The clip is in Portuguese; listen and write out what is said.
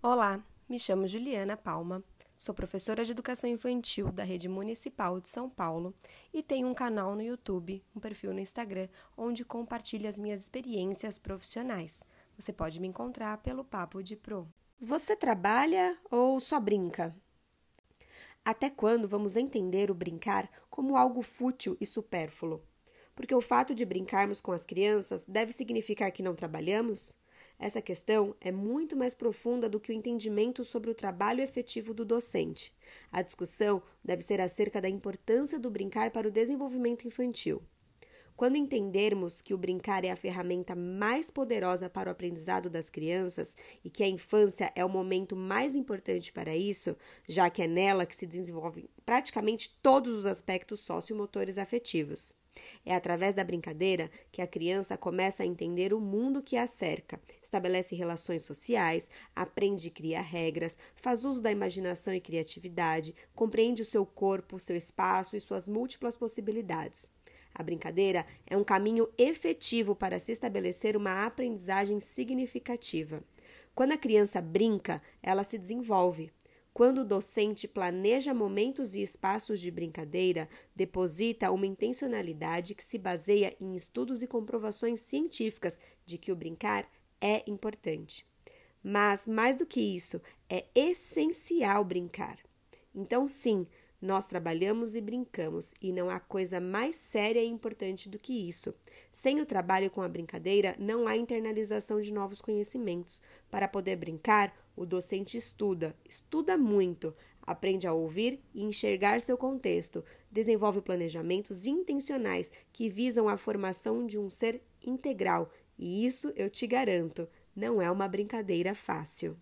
Olá, me chamo Juliana Palma, sou professora de educação infantil da Rede Municipal de São Paulo e tenho um canal no YouTube, um perfil no Instagram, onde compartilho as minhas experiências profissionais. Você pode me encontrar pelo Papo de Pro. Você trabalha ou só brinca? Até quando vamos entender o brincar como algo fútil e supérfluo? Porque o fato de brincarmos com as crianças deve significar que não trabalhamos? Essa questão é muito mais profunda do que o entendimento sobre o trabalho efetivo do docente. A discussão deve ser acerca da importância do brincar para o desenvolvimento infantil. Quando entendermos que o brincar é a ferramenta mais poderosa para o aprendizado das crianças e que a infância é o momento mais importante para isso, já que é nela que se desenvolvem praticamente todos os aspectos sociomotores afetivos. É através da brincadeira que a criança começa a entender o mundo que a cerca, estabelece relações sociais, aprende e cria regras, faz uso da imaginação e criatividade, compreende o seu corpo, seu espaço e suas múltiplas possibilidades. A brincadeira é um caminho efetivo para se estabelecer uma aprendizagem significativa. Quando a criança brinca, ela se desenvolve. Quando o docente planeja momentos e espaços de brincadeira, deposita uma intencionalidade que se baseia em estudos e comprovações científicas de que o brincar é importante. Mas, mais do que isso, é essencial brincar. Então, sim, nós trabalhamos e brincamos, e não há coisa mais séria e importante do que isso. Sem o trabalho com a brincadeira, não há internalização de novos conhecimentos. Para poder brincar, o docente estuda, estuda muito, aprende a ouvir e enxergar seu contexto, desenvolve planejamentos intencionais que visam a formação de um ser integral, e isso eu te garanto, não é uma brincadeira fácil.